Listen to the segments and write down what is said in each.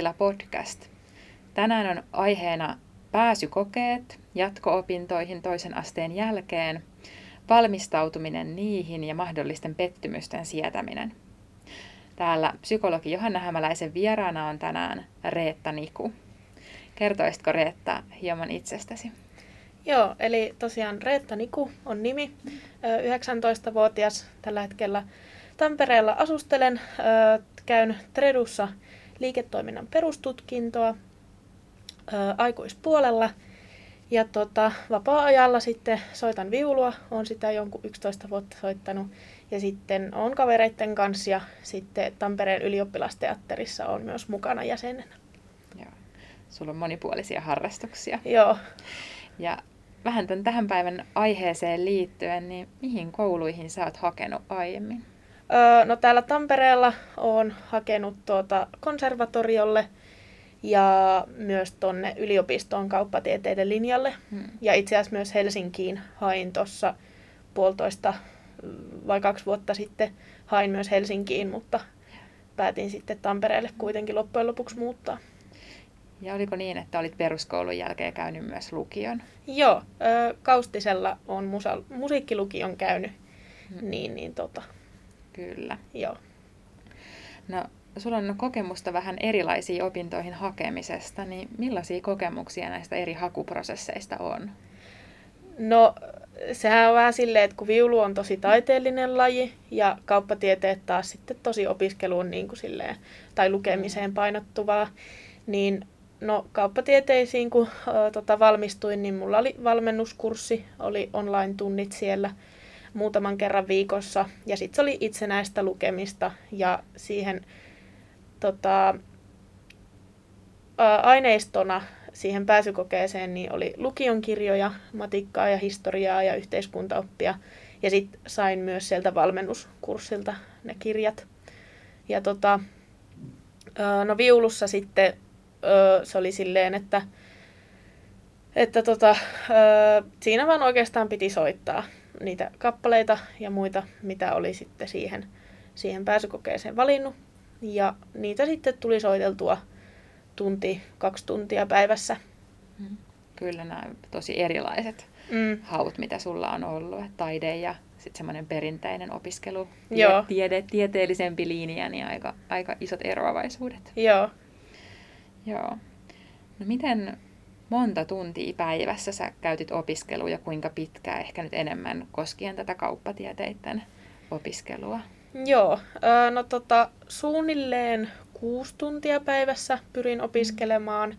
Mielentila podcast. Tänään on aiheena pääsykokeet jatko-opintoihin toisen asteen jälkeen, valmistautuminen niihin ja mahdollisten pettymysten sietäminen. Täällä psykologi Johanna Hämäläisen vieraana on tänään Reetta Niku. Kertoisitko Reetta hieman itsestäsi? Joo, eli tosiaan Reetta Niku on nimi. 19-vuotias tällä hetkellä Tampereella asustelen. Käyn Tredussa liiketoiminnan perustutkintoa aikuispuolella. Ja tota, vapaa-ajalla sitten soitan viulua, on sitä jonkun 11 vuotta soittanut. Ja sitten on kavereiden kanssa ja sitten Tampereen ylioppilasteatterissa on myös mukana jäsenenä. Joo. Sulla on monipuolisia harrastuksia. Joo. Ja vähän tämän tähän päivän aiheeseen liittyen, niin mihin kouluihin sä oot hakenut aiemmin? Öö, no täällä Tampereella on hakenut tuota konservatoriolle ja myös tonne yliopistoon kauppatieteiden linjalle. Hmm. Ja itse asiassa myös Helsinkiin hain tuossa puolitoista vai kaksi vuotta sitten hain myös Helsinkiin, mutta päätin sitten Tampereelle kuitenkin loppujen lopuksi muuttaa. Ja oliko niin, että olit peruskoulun jälkeen käynyt myös lukion? Joo, Kaustisella on musa, musiikkilukion käynyt, hmm. niin, niin tota. Kyllä. Joo. No, sulla on kokemusta vähän erilaisiin opintoihin hakemisesta, niin millaisia kokemuksia näistä eri hakuprosesseista on? No, sehän on vähän silleen, että kun viulu on tosi taiteellinen laji ja kauppatieteet taas sitten tosi opiskeluun niin kuin silleen, tai lukemiseen painottuvaa, niin no kauppatieteisiin kun ö, tota, valmistuin, niin mulla oli valmennuskurssi, oli online-tunnit siellä muutaman kerran viikossa ja sitten se oli itsenäistä lukemista ja siihen tota, ä, aineistona siihen pääsykokeeseen niin oli lukion kirjoja, matikkaa ja historiaa ja yhteiskuntaoppia. Ja sitten sain myös sieltä valmennuskurssilta ne kirjat. Ja tota, no viulussa sitten se oli silleen, että, että tota, siinä vaan oikeastaan piti soittaa niitä kappaleita ja muita, mitä oli sitten siihen, siihen pääsykokeeseen valinnut. Ja niitä sitten tuli soiteltua tunti, kaksi tuntia päivässä. Mm. Kyllä nämä tosi erilaiset mm. haut, mitä sulla on ollut. Taide ja sitten semmoinen perinteinen opiskelu, Joo. Tiede, tieteellisempi linja, niin aika, aika isot eroavaisuudet. Joo. Joo. No miten monta tuntia päivässä sä käytit opiskelua ja kuinka pitkään, ehkä nyt enemmän koskien tätä kauppatieteiden opiskelua? Joo, no tota, suunnilleen kuusi tuntia päivässä pyrin opiskelemaan,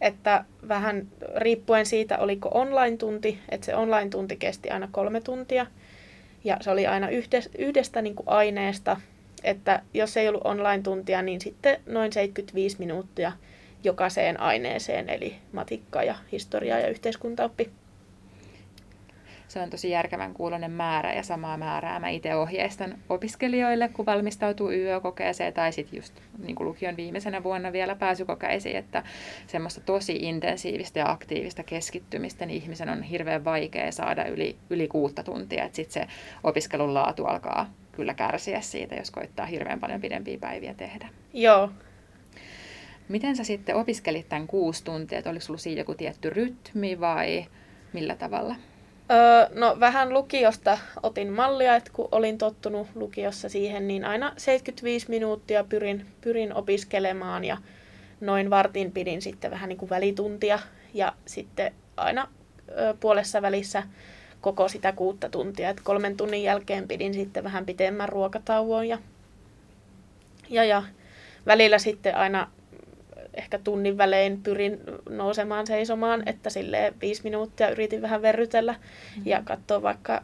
että vähän riippuen siitä, oliko online-tunti, että se online-tunti kesti aina kolme tuntia, ja se oli aina yhdestä, yhdestä niin kuin aineesta, että jos ei ollut online-tuntia, niin sitten noin 75 minuuttia jokaiseen aineeseen, eli matikka ja historia ja yhteiskuntaoppi. Se on tosi järkevän kuulonen määrä ja samaa määrää. Mä itse ohjeistan opiskelijoille, kun valmistautuu YÖ-kokeeseen tai sitten just niin kuin lukion viimeisenä vuonna vielä pääsykokeisiin, että semmoista tosi intensiivistä ja aktiivista keskittymistä niin ihmisen on hirveän vaikea saada yli, yli kuutta tuntia, että sitten se opiskelun laatu alkaa kyllä kärsiä siitä, jos koittaa hirveän paljon pidempiä päiviä tehdä. Joo, Miten sä sitten opiskelit tämän kuusi tuntia, että oliko sulla siitä joku tietty rytmi vai millä tavalla? Öö, no vähän lukiosta otin mallia, että kun olin tottunut lukiossa siihen, niin aina 75 minuuttia pyrin, pyrin opiskelemaan ja noin vartin pidin sitten vähän niin kuin välituntia ja sitten aina ö, puolessa välissä koko sitä kuutta tuntia. Et kolmen tunnin jälkeen pidin sitten vähän pitemmän ruokatauon ja, ja, ja välillä sitten aina ehkä tunnin välein pyrin nousemaan seisomaan, että sille viisi minuuttia yritin vähän verrytellä mm-hmm. ja katsoa vaikka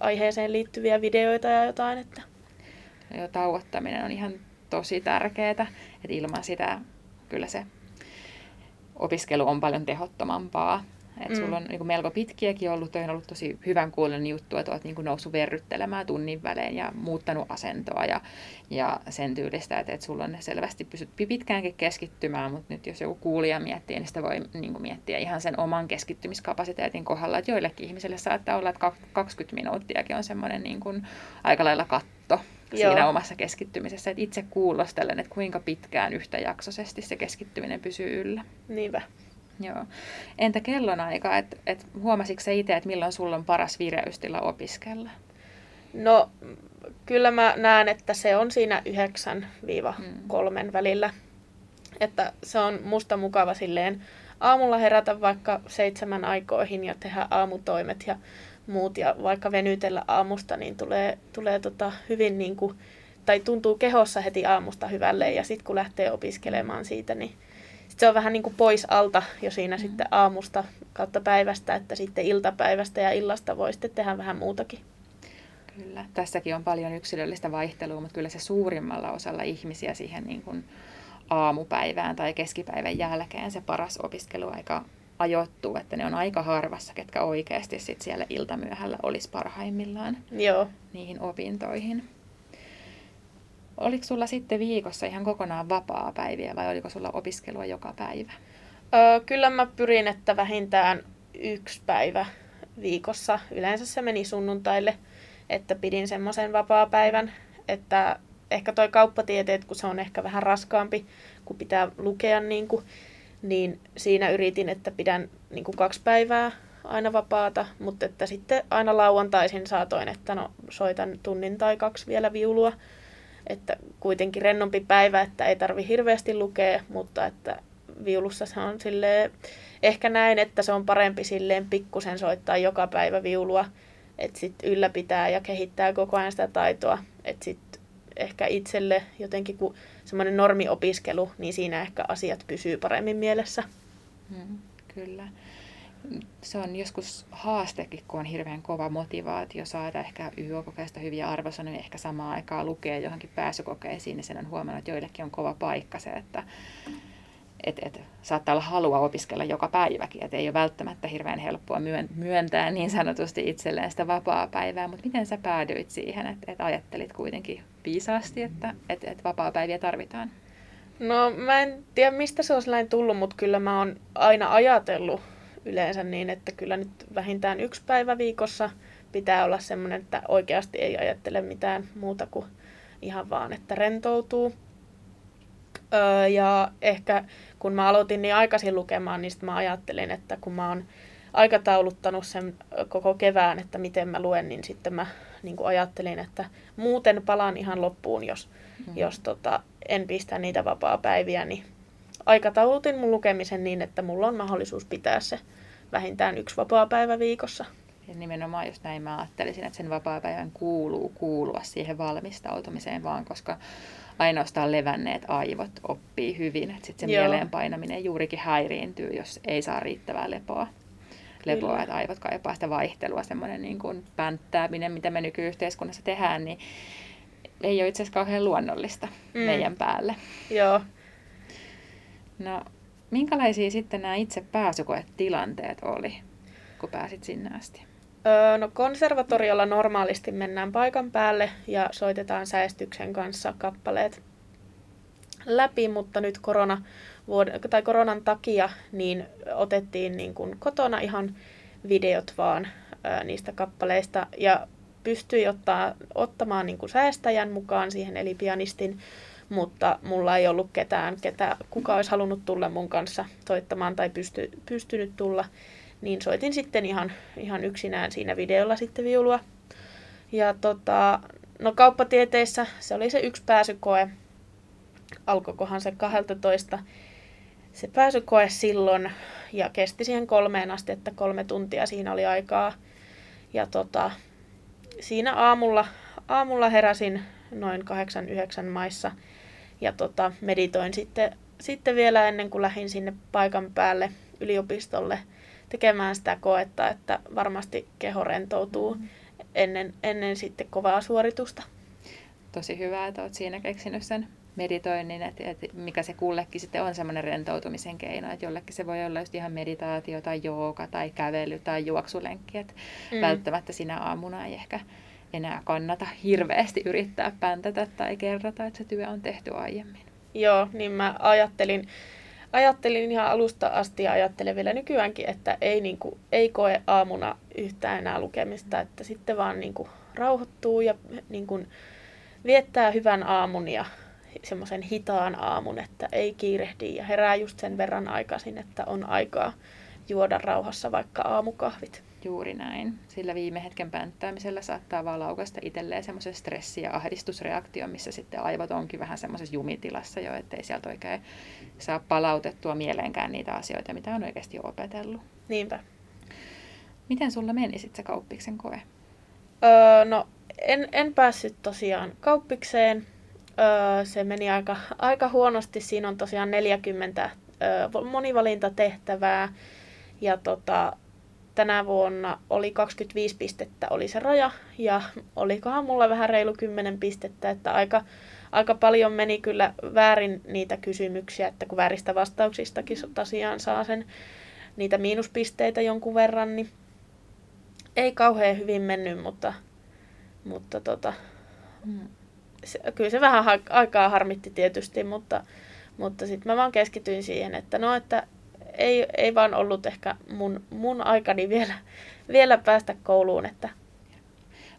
aiheeseen liittyviä videoita ja jotain. Että. Ja tauottaminen on ihan tosi tärkeää, että ilman sitä kyllä se opiskelu on paljon tehottomampaa. Et sulla on niin melko pitkiäkin ollut, on ollut tosi hyvän kuulonen juttu, että olet niin noussut verryttelemään tunnin välein ja muuttanut asentoa ja, ja sen tyylistä, että, että sulla on selvästi pysyt pitkäänkin keskittymään, mutta nyt jos joku kuulija miettii, niin sitä voi niin miettiä ihan sen oman keskittymiskapasiteetin kohdalla, että joillekin ihmisille saattaa olla, että 20 minuuttiakin on semmoinen niin kuin aika lailla katto Joo. siinä omassa keskittymisessä. Että itse kuulostelen, että kuinka pitkään yhtäjaksoisesti se keskittyminen pysyy yllä. Niinpä. Joo. Entä kellonaika? Et, et huomasitko se itse, että milloin sulla on paras vireystila opiskella? No, kyllä mä näen, että se on siinä 9-3 mm. välillä. Että se on musta mukava silleen aamulla herätä vaikka seitsemän aikoihin ja tehdä aamutoimet ja muut. Ja vaikka venytellä aamusta, niin tulee, tulee tota hyvin niin kuin, tai tuntuu kehossa heti aamusta hyvälle. Ja sitten kun lähtee opiskelemaan siitä, niin sit se on vähän niin kuin pois alta jo siinä mm. sitten aamusta kautta päivästä, että sitten iltapäivästä ja illasta voi sitten tehdä vähän muutakin. Kyllä. Tässäkin on paljon yksilöllistä vaihtelua, mutta kyllä se suurimmalla osalla ihmisiä siihen niin kuin aamupäivään tai keskipäivän jälkeen se paras opiskeluaika ajoittuu, että ne on aika harvassa, ketkä oikeasti sit siellä iltamyöhällä olisi parhaimmillaan Joo. niihin opintoihin. Oliko sulla sitten viikossa ihan kokonaan vapaa päiviä vai oliko sulla opiskelua joka päivä? Öö, kyllä mä pyrin, että vähintään yksi päivä viikossa. Yleensä se meni sunnuntaille, että pidin semmoisen vapaa-päivän, että ehkä toi kauppatieteet, kun se on ehkä vähän raskaampi, kun pitää lukea, niin, kuin, niin siinä yritin, että pidän niin kuin kaksi päivää aina vapaata, mutta että sitten aina lauantaisin saatoin, että no soitan tunnin tai kaksi vielä viulua, että kuitenkin rennompi päivä, että ei tarvi hirveästi lukea, mutta että viulussa se on silleen, ehkä näin, että se on parempi silleen pikkusen soittaa joka päivä viulua, että sitten ylläpitää ja kehittää koko ajan sitä taitoa, että sitten ehkä itselle jotenkin kuin semmoinen normiopiskelu, niin siinä ehkä asiat pysyy paremmin mielessä. Mm, kyllä. Se on joskus haastekin, kun on hirveän kova motivaatio saada ehkä YÖ-kokeesta hyviä arvosanoja, ehkä samaan aikaan lukea johonkin pääsykokeisiin, niin sen on huomannut, että joillekin on kova paikka se, että et, et, saattaa olla halua opiskella joka päiväkin, että ei ole välttämättä hirveän helppoa myöntää niin sanotusti itselleen sitä vapaa-päivää, mutta miten sä päädyit siihen, että, että ajattelit kuitenkin viisaasti, että, että, että vapaa-päiviä tarvitaan? No mä en tiedä mistä se on sellainen tullut, mutta kyllä mä oon aina ajatellut yleensä niin, että kyllä nyt vähintään yksi päivä viikossa pitää olla semmoinen, että oikeasti ei ajattele mitään muuta kuin ihan vaan, että rentoutuu. Öö, ja ehkä kun mä aloitin niin aikaisin lukemaan, niin mä ajattelin, että kun mä oon aikatauluttanut sen koko kevään, että miten mä luen, niin sitten mä niin kuin ajattelin, että muuten palaan ihan loppuun, jos, mm. jos tota, en pistä niitä vapaa-päiviä, niin aikataulutin mun lukemisen niin, että mulla on mahdollisuus pitää se vähintään yksi vapaa-päivä viikossa. Ja nimenomaan just näin mä ajattelisin, että sen vapaa-päivän kuuluu kuulua siihen valmistautumiseen vaan, koska ainoastaan levänneet aivot oppii hyvin. Että sitten se Joo. mieleen painaminen juurikin häiriintyy, jos ei saa riittävää lepoa. Lepoa, Kyllä. että aivot kaipaa sitä vaihtelua, semmoinen niin kuin pänttääminen, mitä me nykyyhteiskunnassa tehdään, niin ei ole itse asiassa kauhean luonnollista mm. meidän päälle. Joo. No, minkälaisia sitten nämä itse pääsykoetilanteet oli, kun pääsit sinne asti? Öö, no konservatoriolla normaalisti mennään paikan päälle ja soitetaan säestyksen kanssa kappaleet läpi, mutta nyt korona, tai koronan takia niin otettiin niin kuin kotona ihan videot vaan ö, niistä kappaleista ja pystyi ottaa, ottamaan niin kuin säästäjän mukaan siihen, eli pianistin, mutta mulla ei ollut ketään, ketä, kuka olisi halunnut tulla mun kanssa soittamaan tai pysty, pystynyt tulla niin soitin sitten ihan, ihan yksinään siinä videolla sitten viulua. Ja tota, no kauppatieteissä se oli se yksi pääsykoe. Alkoikohan se 12 se pääsykoe silloin ja kesti siihen kolmeen asti, että kolme tuntia siinä oli aikaa. Ja tota, siinä aamulla, aamulla heräsin noin 8-9 maissa ja tota, meditoin sitten, sitten vielä ennen kuin lähdin sinne paikan päälle yliopistolle – tekemään sitä koetta, että varmasti keho rentoutuu mm. ennen, ennen sitten kovaa suoritusta. Tosi hyvä, että olet siinä keksinyt sen meditoinnin, että, että mikä se kullekin sitten on semmoinen rentoutumisen keino, että jollekin se voi olla just ihan meditaatio tai jooga tai kävely tai juoksulenkki, että mm. välttämättä sinä aamuna ei ehkä enää kannata hirveästi yrittää päntätä tai kerrata, että se työ on tehty aiemmin. Joo, niin mä ajattelin, ajattelin ihan alusta asti ja ajattelen vielä nykyäänkin, että ei, niin kuin, ei koe aamuna yhtään enää lukemista, että sitten vaan niin kuin, rauhoittuu ja niin kuin, viettää hyvän aamun ja semmoisen hitaan aamun, että ei kiirehdi ja herää just sen verran aikaisin, että on aikaa juoda rauhassa vaikka aamukahvit. Juuri näin. Sillä viime hetken pänttäämisellä saattaa vaan laukasta itselleen semmoisen stressi- ja ahdistusreaktio, missä sitten aivot onkin vähän semmoisessa jumitilassa jo, ettei sieltä oikein saa palautettua mieleenkään niitä asioita, mitä on oikeasti jo opetellut. Niinpä. Miten sulla meni sitten se kauppiksen koe? Öö, no, en, en päässyt tosiaan kauppikseen. Öö, se meni aika, aika huonosti. Siinä on tosiaan 40 öö, monivalintatehtävää. Ja tota, tänä vuonna oli 25 pistettä oli se raja. Ja olikohan mulla vähän reilu 10 pistettä. Että aika, aika paljon meni kyllä väärin niitä kysymyksiä. Että kun vääristä vastauksistakin tosiaan saa sen niitä miinuspisteitä jonkun verran, niin ei kauhean hyvin mennyt, mutta, mutta tota, hmm. se, kyllä se vähän ha- aikaa harmitti tietysti, mutta, mutta sitten mä vaan keskityin siihen, että no, että ei, ei vaan ollut ehkä mun, mun aikani vielä, vielä päästä kouluun. Että...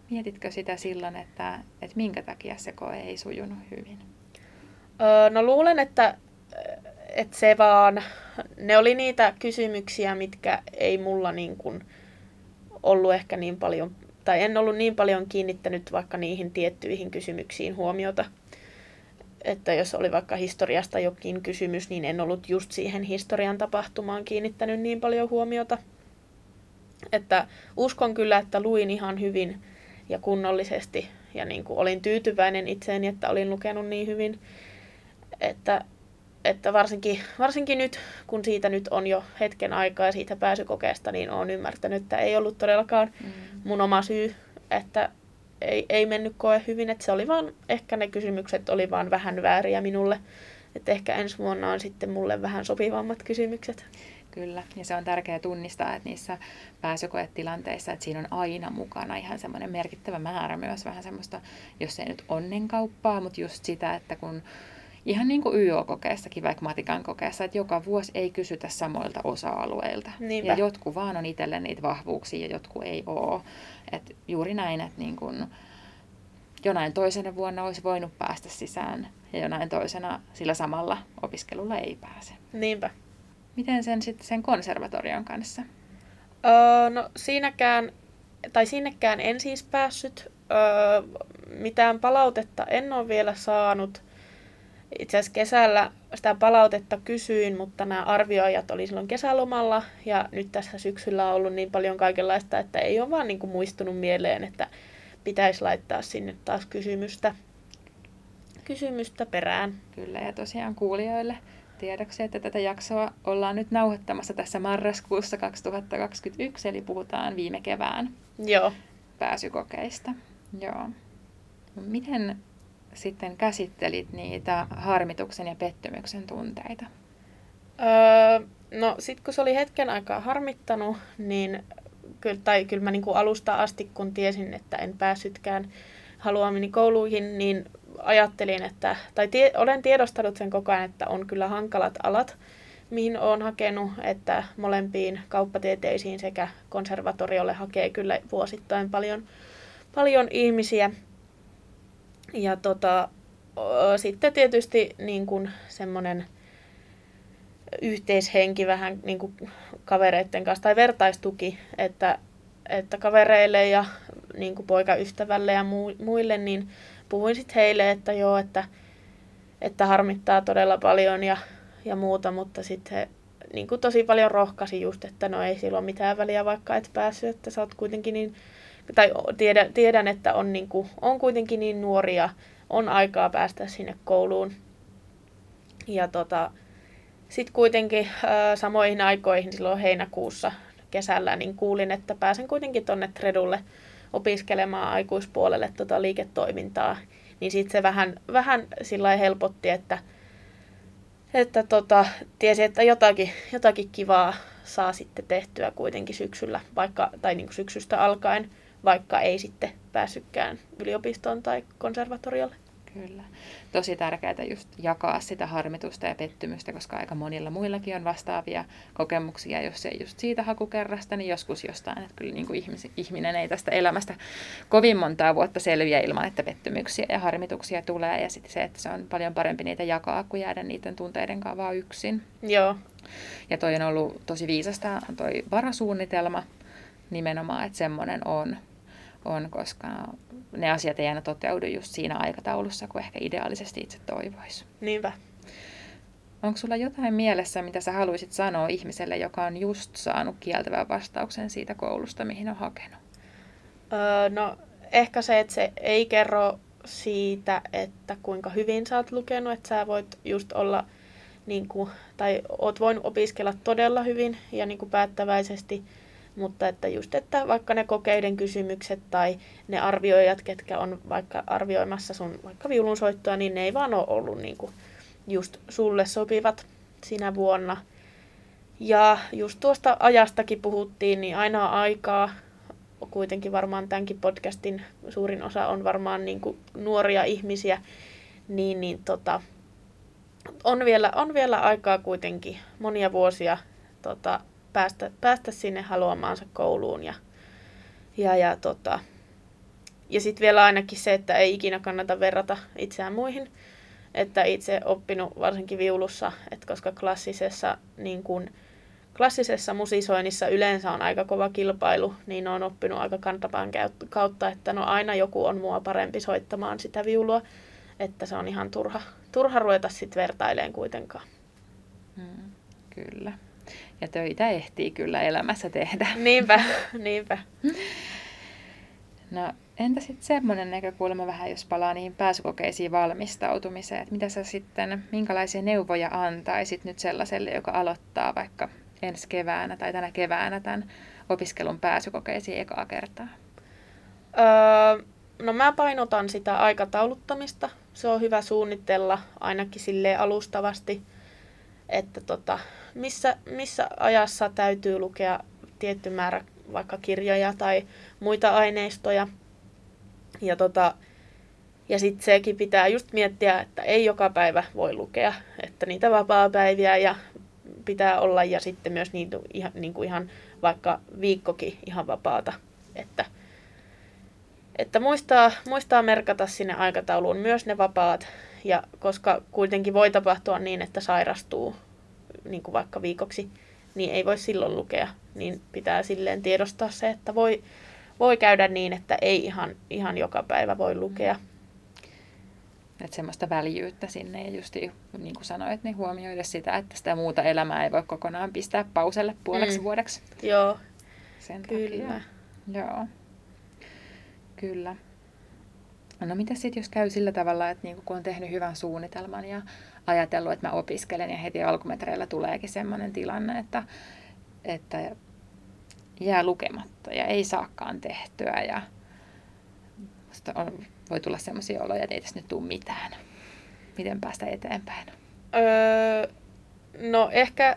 Mietitkö sitä silloin, että, että minkä takia se koe ei sujunut hyvin? Öö, no luulen, että, että se vaan, ne oli niitä kysymyksiä, mitkä ei mulla niin kuin, ollut ehkä niin paljon, tai en ollut niin paljon kiinnittänyt vaikka niihin tiettyihin kysymyksiin huomiota. Että jos oli vaikka historiasta jokin kysymys, niin en ollut just siihen historian tapahtumaan kiinnittänyt niin paljon huomiota. Että uskon kyllä, että luin ihan hyvin ja kunnollisesti ja niin kuin olin tyytyväinen itseeni, että olin lukenut niin hyvin, että että varsinkin, varsinkin nyt, kun siitä nyt on jo hetken aikaa siitä pääsykokeesta, niin olen ymmärtänyt, että ei ollut todellakaan mm. mun oma syy, että ei, ei mennyt koe hyvin, että se oli vaan, ehkä ne kysymykset oli vaan vähän vääriä minulle, että ehkä ensi vuonna on sitten mulle vähän sopivammat kysymykset. Kyllä, ja se on tärkeää tunnistaa, että niissä pääsykoetilanteissa, että siinä on aina mukana ihan semmoinen merkittävä määrä myös vähän semmoista, jos ei nyt onnenkauppaa, mutta just sitä, että kun ihan niin kuin YO-kokeessakin, vaikka matikan kokeessa, että joka vuosi ei kysytä samoilta osa-alueilta. Niinpä. Ja jotkut vaan on itselle niitä vahvuuksia ja jotkut ei ole. Et juuri näin, että niin kuin jonain toisena vuonna olisi voinut päästä sisään ja jonain toisena sillä samalla opiskelulla ei pääse. Niinpä. Miten sen sitten sen konservatorion kanssa? Öö, no siinäkään, tai sinnekään en siis päässyt. Öö, mitään palautetta en ole vielä saanut. Itse asiassa kesällä sitä palautetta kysyin, mutta nämä arvioijat oli silloin kesälomalla ja nyt tässä syksyllä on ollut niin paljon kaikenlaista, että ei ole vaan niin kuin muistunut mieleen, että pitäisi laittaa sinne taas kysymystä, kysymystä perään. Kyllä ja tosiaan kuulijoille tiedoksi, että tätä jaksoa ollaan nyt nauhoittamassa tässä marraskuussa 2021, eli puhutaan viime kevään Joo. pääsykokeista. Joo. Miten sitten käsittelit niitä harmituksen ja pettymyksen tunteita? Öö, no sitten kun se oli hetken aikaa harmittanut, niin kyllä, tai kyllä mä niin kuin alusta asti, kun tiesin, että en päässytkään haluamini kouluihin, niin ajattelin, että, tai tie, olen tiedostanut sen koko ajan, että on kyllä hankalat alat, mihin olen hakenut, että molempiin kauppatieteisiin sekä konservatoriolle hakee kyllä vuosittain paljon, paljon ihmisiä. Ja tota, sitten tietysti niin kuin semmoinen yhteishenki vähän niin kuin kavereiden kanssa tai vertaistuki, että, että kavereille ja niin kuin poikaystävälle ja muille, niin puhuin sitten heille, että joo, että, että harmittaa todella paljon ja, ja muuta, mutta sitten he niin kuin tosi paljon rohkasi just, että no ei silloin mitään väliä, vaikka et päässyt, että sä oot kuitenkin niin tai tiedän, tiedän että on, niin kuin, on kuitenkin niin nuoria, on aikaa päästä sinne kouluun. Ja tota, sitten kuitenkin samoihin aikoihin silloin heinäkuussa kesällä niin kuulin, että pääsen kuitenkin tonne Tredulle opiskelemaan aikuispuolelle tota liiketoimintaa. Niin sitten se vähän, vähän sillä helpotti, että, että tota, tiesi, että jotakin, jotakin kivaa saa sitten tehtyä kuitenkin syksyllä, vaikka, tai niin syksystä alkaen vaikka ei sitten päässytkään yliopistoon tai konservatoriolle. Kyllä. Tosi tärkeää just jakaa sitä harmitusta ja pettymystä, koska aika monilla muillakin on vastaavia kokemuksia, jos ei just siitä hakukerrasta, niin joskus jostain. Että kyllä niin kuin ihmis, ihminen ei tästä elämästä kovin montaa vuotta selviä ilman, että pettymyksiä ja harmituksia tulee. Ja sitten se, että se on paljon parempi niitä jakaa, kuin jäädä niiden tunteiden kanssa vaan yksin. Joo. Ja toi on ollut tosi viisasta toi varasuunnitelma nimenomaan, että semmoinen on on, koska ne asiat ei aina toteudu just siinä aikataulussa, kun ehkä ideaalisesti itse toivoisi. Niinpä. Onko sulla jotain mielessä, mitä sä haluaisit sanoa ihmiselle, joka on just saanut kieltävän vastauksen siitä koulusta, mihin on hakenut? Öö, no ehkä se, että se ei kerro siitä, että kuinka hyvin sä oot lukenut, että sä voit just olla, niin kuin, tai oot voinut opiskella todella hyvin ja niin kuin päättäväisesti, mutta että just, että vaikka ne kokeiden kysymykset tai ne arvioijat, ketkä on vaikka arvioimassa sun vaikka viulunsoittoa, niin ne ei vaan ole ollut niin kuin just sulle sopivat sinä vuonna. Ja just tuosta ajastakin puhuttiin, niin aina aikaa. Kuitenkin varmaan tämänkin podcastin suurin osa on varmaan niin kuin nuoria ihmisiä, niin, niin tota, on, vielä, on vielä aikaa kuitenkin monia vuosia tota, päästä, päästä sinne haluamaansa kouluun. Ja, ja, ja, tota, ja sitten vielä ainakin se, että ei ikinä kannata verrata itseään muihin. Että itse oppinut varsinkin viulussa, että koska klassisessa, niin kun, klassisessa musisoinnissa yleensä on aika kova kilpailu, niin on oppinut aika kantapään kautta, että no aina joku on mua parempi soittamaan sitä viulua, että se on ihan turha, turha ruveta sitten vertaileen kuitenkaan. Hmm, kyllä. Ja töitä ehtii kyllä elämässä tehdä. Niinpä, niinpä. No entä sitten semmoinen näkökulma vähän, jos palaa niihin pääsykokeisiin valmistautumiseen, että mitä sä sitten, minkälaisia neuvoja antaisit nyt sellaiselle, joka aloittaa vaikka ensi keväänä tai tänä keväänä tämän opiskelun pääsykokeisiin ekaa kertaa? Öö, no mä painotan sitä aikatauluttamista. Se on hyvä suunnitella ainakin sille alustavasti, että tota, missä, missä ajassa täytyy lukea tietty määrä vaikka kirjoja tai muita aineistoja. Ja, tota, ja sitten sekin pitää just miettiä, että ei joka päivä voi lukea, että niitä vapaa-päiviä ja pitää olla ja sitten myös niitä ihan, niin kuin ihan vaikka viikkokin ihan vapaata. Että, että muistaa, muistaa merkata sinne aikatauluun myös ne vapaat, ja koska kuitenkin voi tapahtua niin, että sairastuu niin kuin vaikka viikoksi, niin ei voi silloin lukea. Niin pitää silleen tiedostaa se, että voi, voi käydä niin, että ei ihan, ihan joka päivä voi lukea. Että semmoista väljyyttä sinne ja just niin kuin sanoit, niin huomioida sitä, että sitä muuta elämää ei voi kokonaan pistää pauselle puoleksi mm. vuodeksi. Joo, Sen kyllä. Takia. Joo, kyllä. No mitä sitten, jos käy sillä tavalla, että niin kun on tehnyt hyvän suunnitelman ja ajatellut, että mä opiskelen ja heti alkumetreillä tuleekin sellainen tilanne, että, että jää lukematta ja ei saakaan tehtyä ja on, voi tulla sellaisia oloja, että ei tässä nyt tule mitään. Miten päästä eteenpäin? Öö, no ehkä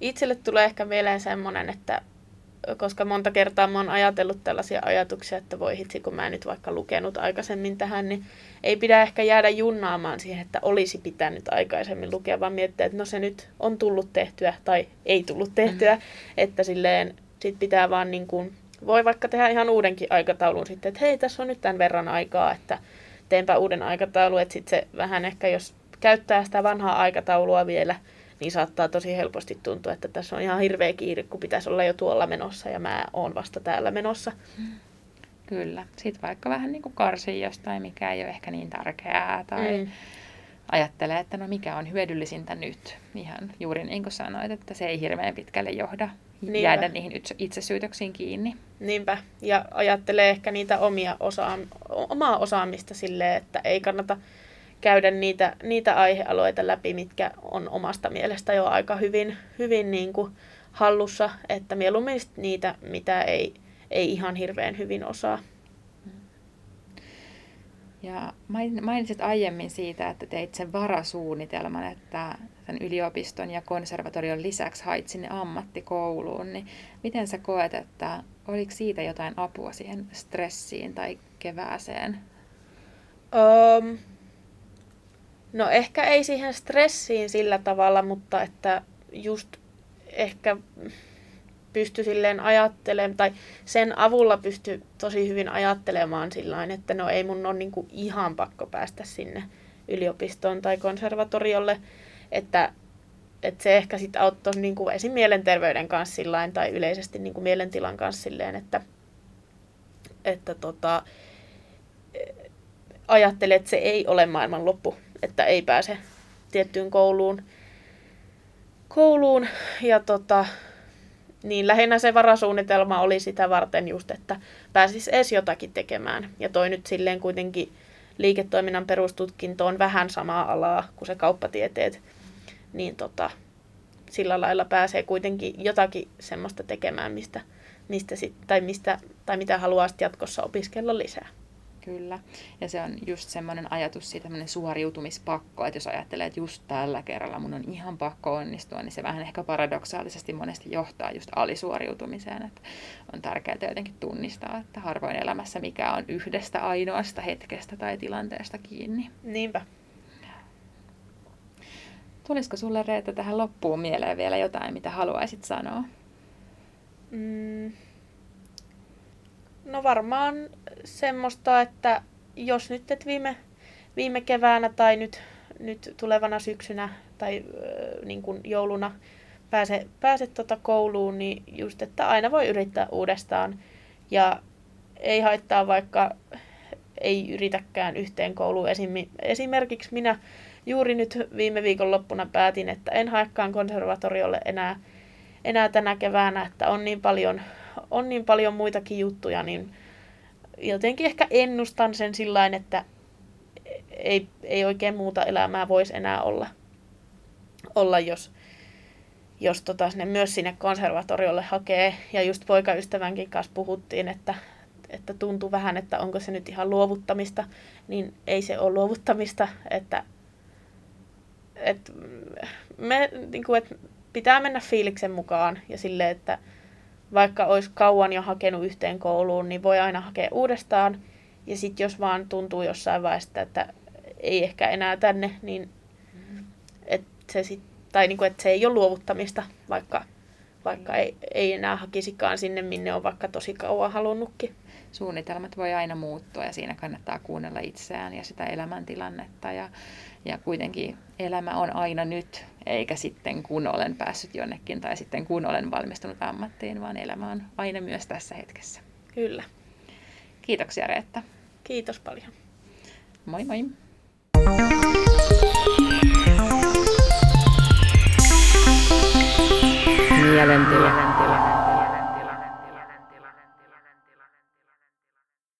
itselle tulee ehkä mieleen semmoinen, että koska monta kertaa mä oon ajatellut tällaisia ajatuksia, että voi hitsi, kun mä en nyt vaikka lukenut aikaisemmin tähän, niin ei pidä ehkä jäädä junnaamaan siihen, että olisi pitänyt aikaisemmin lukea, vaan miettiä, että no se nyt on tullut tehtyä tai ei tullut tehtyä, mm. että silleen sit pitää vaan niin kuin, voi vaikka tehdä ihan uudenkin aikataulun sitten, että hei, tässä on nyt tämän verran aikaa, että teenpä uuden aikataulun, että sitten se vähän ehkä, jos käyttää sitä vanhaa aikataulua vielä, niin saattaa tosi helposti tuntua, että tässä on ihan hirveä kiire, kun pitäisi olla jo tuolla menossa ja mä oon vasta täällä menossa. Kyllä. Sitten vaikka vähän niin kuin karsii jostain, mikä ei ole ehkä niin tärkeää tai mm. ajattelee, että no mikä on hyödyllisintä nyt. Ihan juuri niin kuin sanoit, että se ei hirveän pitkälle johda Niinpä. jäädä niihin itsesyytöksiin kiinni. Niinpä. Ja ajattelee ehkä niitä omia osaa, omaa osaamista silleen, että ei kannata käydä niitä, niitä aihealueita läpi, mitkä on omasta mielestä jo aika hyvin, hyvin niin kuin hallussa, että mieluummin niitä, mitä ei, ei ihan hirveän hyvin osaa. Ja mainitsit aiemmin siitä, että teit sen varasuunnitelman, että sen yliopiston ja konservatorion lisäksi hait sinne ammattikouluun. Niin miten sä koet, että oliko siitä jotain apua siihen stressiin tai kevääseen Um, no ehkä ei siihen stressiin sillä tavalla, mutta että just ehkä pysty silleen ajattelemaan, tai sen avulla pysty tosi hyvin ajattelemaan sillä että no ei mun ole niinku ihan pakko päästä sinne yliopistoon tai konservatoriolle, että, että se ehkä sitten auttoi niinku esim. mielenterveyden kanssa sillain, tai yleisesti niinku mielentilan kanssa silleen, että, että tota, ajattelee, että se ei ole maailman loppu, että ei pääse tiettyyn kouluun. kouluun ja tota, niin lähinnä se varasuunnitelma oli sitä varten just, että pääsis edes jotakin tekemään. Ja toi nyt silleen kuitenkin liiketoiminnan perustutkinto on vähän samaa alaa kuin se kauppatieteet, niin tota, sillä lailla pääsee kuitenkin jotakin semmoista tekemään, mistä, mistä sit, tai, mistä, tai mitä haluaa jatkossa opiskella lisää. Kyllä. Ja se on just semmoinen ajatus siitä, tämmöinen suoriutumispakko, että jos ajattelee, että just tällä kerralla mun on ihan pakko onnistua, niin se vähän ehkä paradoksaalisesti monesti johtaa just alisuoriutumiseen. Että on tärkeää jotenkin tunnistaa, että harvoin elämässä mikä on yhdestä ainoasta hetkestä tai tilanteesta kiinni. Niinpä. Tulisiko sulle Reetta tähän loppuun mieleen vielä jotain, mitä haluaisit sanoa? Mm. No varmaan semmoista, että jos nyt et viime, viime keväänä tai nyt, nyt tulevana syksynä tai äh, niin kuin jouluna pääse, pääse tota kouluun, niin just, että aina voi yrittää uudestaan. Ja ei haittaa, vaikka ei yritäkään yhteen kouluun. Esimerkiksi minä juuri nyt viime viikon loppuna päätin, että en haekaan konservatoriolle enää, enää tänä keväänä, että on niin paljon on niin paljon muitakin juttuja, niin jotenkin ehkä ennustan sen sillä että ei, ei oikein muuta elämää voisi enää olla, olla jos, jos tota sinne, myös sinne konservatoriolle hakee. Ja just poikaystävänkin kanssa puhuttiin, että, että tuntuu vähän, että onko se nyt ihan luovuttamista, niin ei se ole luovuttamista, että, että me, niin kuin, että pitää mennä fiiliksen mukaan ja sille, että vaikka olisi kauan jo hakenut yhteen kouluun, niin voi aina hakea uudestaan. Ja sitten jos vaan tuntuu jossain vaiheessa, että ei ehkä enää tänne, niin et se sit, tai niinku, että se ei ole luovuttamista, vaikka, vaikka ei, ei enää hakisikaan sinne, minne on vaikka tosi kauan halunnutkin. Suunnitelmat voi aina muuttua ja siinä kannattaa kuunnella itseään ja sitä elämäntilannetta ja ja kuitenkin elämä on aina nyt, eikä sitten kun olen päässyt jonnekin tai sitten kun olen valmistunut ammattiin, vaan elämä on aina myös tässä hetkessä. Kyllä. Kiitoksia Reetta. Kiitos paljon. Moi moi. Mielentila.